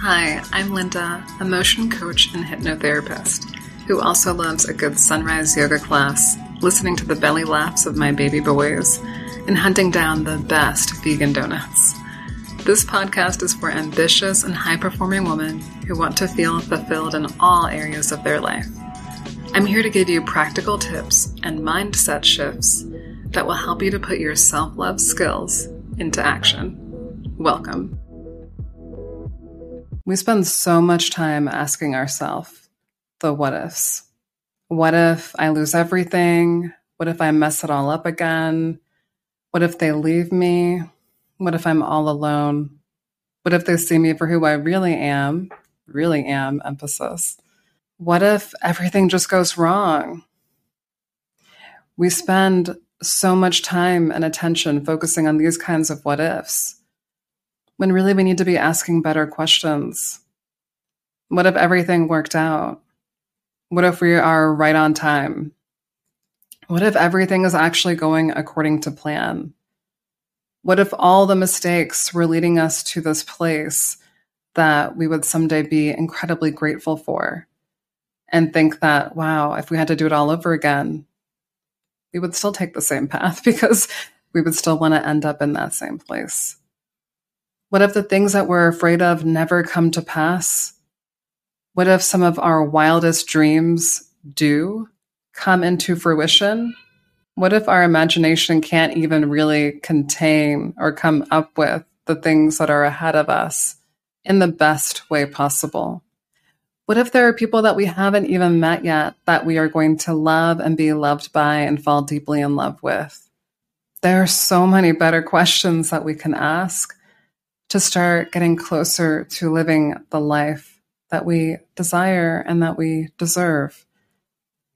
Hi, I'm Linda, a motion coach and hypnotherapist who also loves a good sunrise yoga class, listening to the belly laughs of my baby boys, and hunting down the best vegan donuts. This podcast is for ambitious and high performing women who want to feel fulfilled in all areas of their life. I'm here to give you practical tips and mindset shifts that will help you to put your self love skills into action. Welcome. We spend so much time asking ourselves the what ifs. What if I lose everything? What if I mess it all up again? What if they leave me? What if I'm all alone? What if they see me for who I really am? Really am, emphasis. What if everything just goes wrong? We spend so much time and attention focusing on these kinds of what ifs when really we need to be asking better questions. What if everything worked out? What if we are right on time? What if everything is actually going according to plan? What if all the mistakes were leading us to this place that we would someday be incredibly grateful for and think that, wow, if we had to do it all over again, we would still take the same path because we would still want to end up in that same place? What if the things that we're afraid of never come to pass? What if some of our wildest dreams do come into fruition? What if our imagination can't even really contain or come up with the things that are ahead of us in the best way possible? What if there are people that we haven't even met yet that we are going to love and be loved by and fall deeply in love with? There are so many better questions that we can ask to start getting closer to living the life that we desire and that we deserve.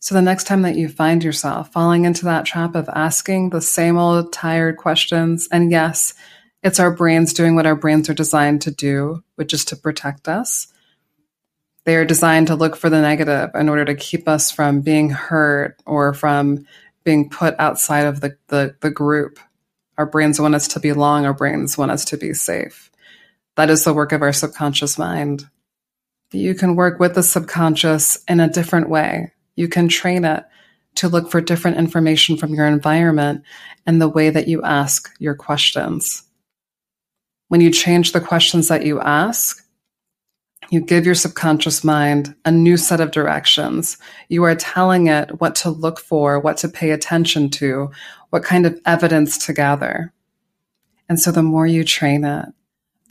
So the next time that you find yourself falling into that trap of asking the same old tired questions, and yes, it's our brains doing what our brains are designed to do, which is to protect us. They are designed to look for the negative in order to keep us from being hurt or from being put outside of the, the, the group our brains want us to belong, our brains want us to be safe. That is the work of our subconscious mind. You can work with the subconscious in a different way. You can train it to look for different information from your environment and the way that you ask your questions. When you change the questions that you ask, you give your subconscious mind a new set of directions. You are telling it what to look for, what to pay attention to, what kind of evidence to gather. And so the more you train it,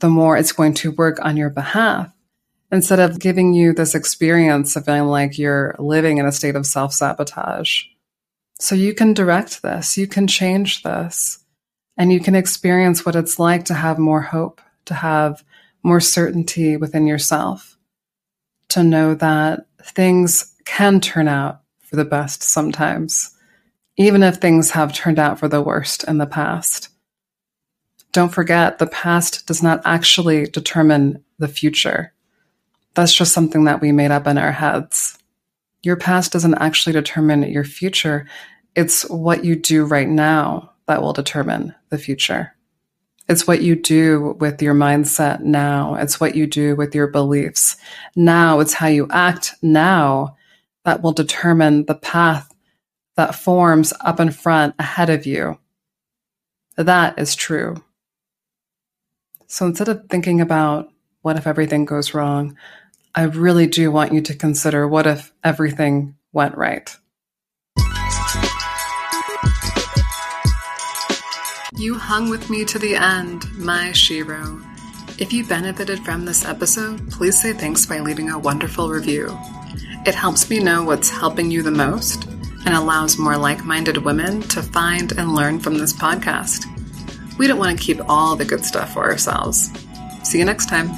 the more it's going to work on your behalf instead of giving you this experience of feeling like you're living in a state of self sabotage. So you can direct this, you can change this, and you can experience what it's like to have more hope, to have more certainty within yourself, to know that things can turn out for the best sometimes, even if things have turned out for the worst in the past. Don't forget, the past does not actually determine the future. That's just something that we made up in our heads. Your past doesn't actually determine your future. It's what you do right now that will determine the future. It's what you do with your mindset now. It's what you do with your beliefs now. It's how you act now that will determine the path that forms up in front ahead of you. That is true. So instead of thinking about what if everything goes wrong, I really do want you to consider what if everything went right. You hung with me to the end, my shero. If you benefited from this episode, please say thanks by leaving a wonderful review. It helps me know what's helping you the most and allows more like minded women to find and learn from this podcast. We don't want to keep all the good stuff for ourselves. See you next time.